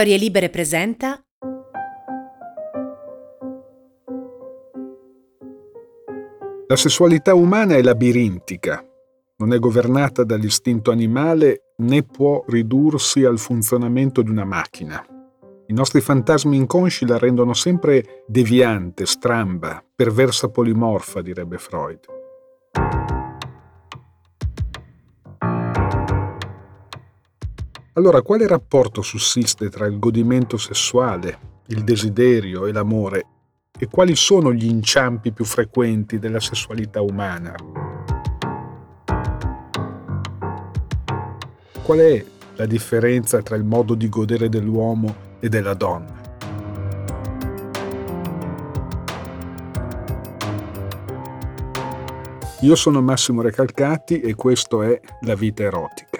Storie Libere presenta La sessualità umana è labirintica, non è governata dall'istinto animale né può ridursi al funzionamento di una macchina. I nostri fantasmi inconsci la rendono sempre deviante, stramba, perversa polimorfa, direbbe Freud. Allora, quale rapporto sussiste tra il godimento sessuale, il desiderio e l'amore? E quali sono gli inciampi più frequenti della sessualità umana? Qual è la differenza tra il modo di godere dell'uomo e della donna? Io sono Massimo Recalcati e questo è La vita erotica.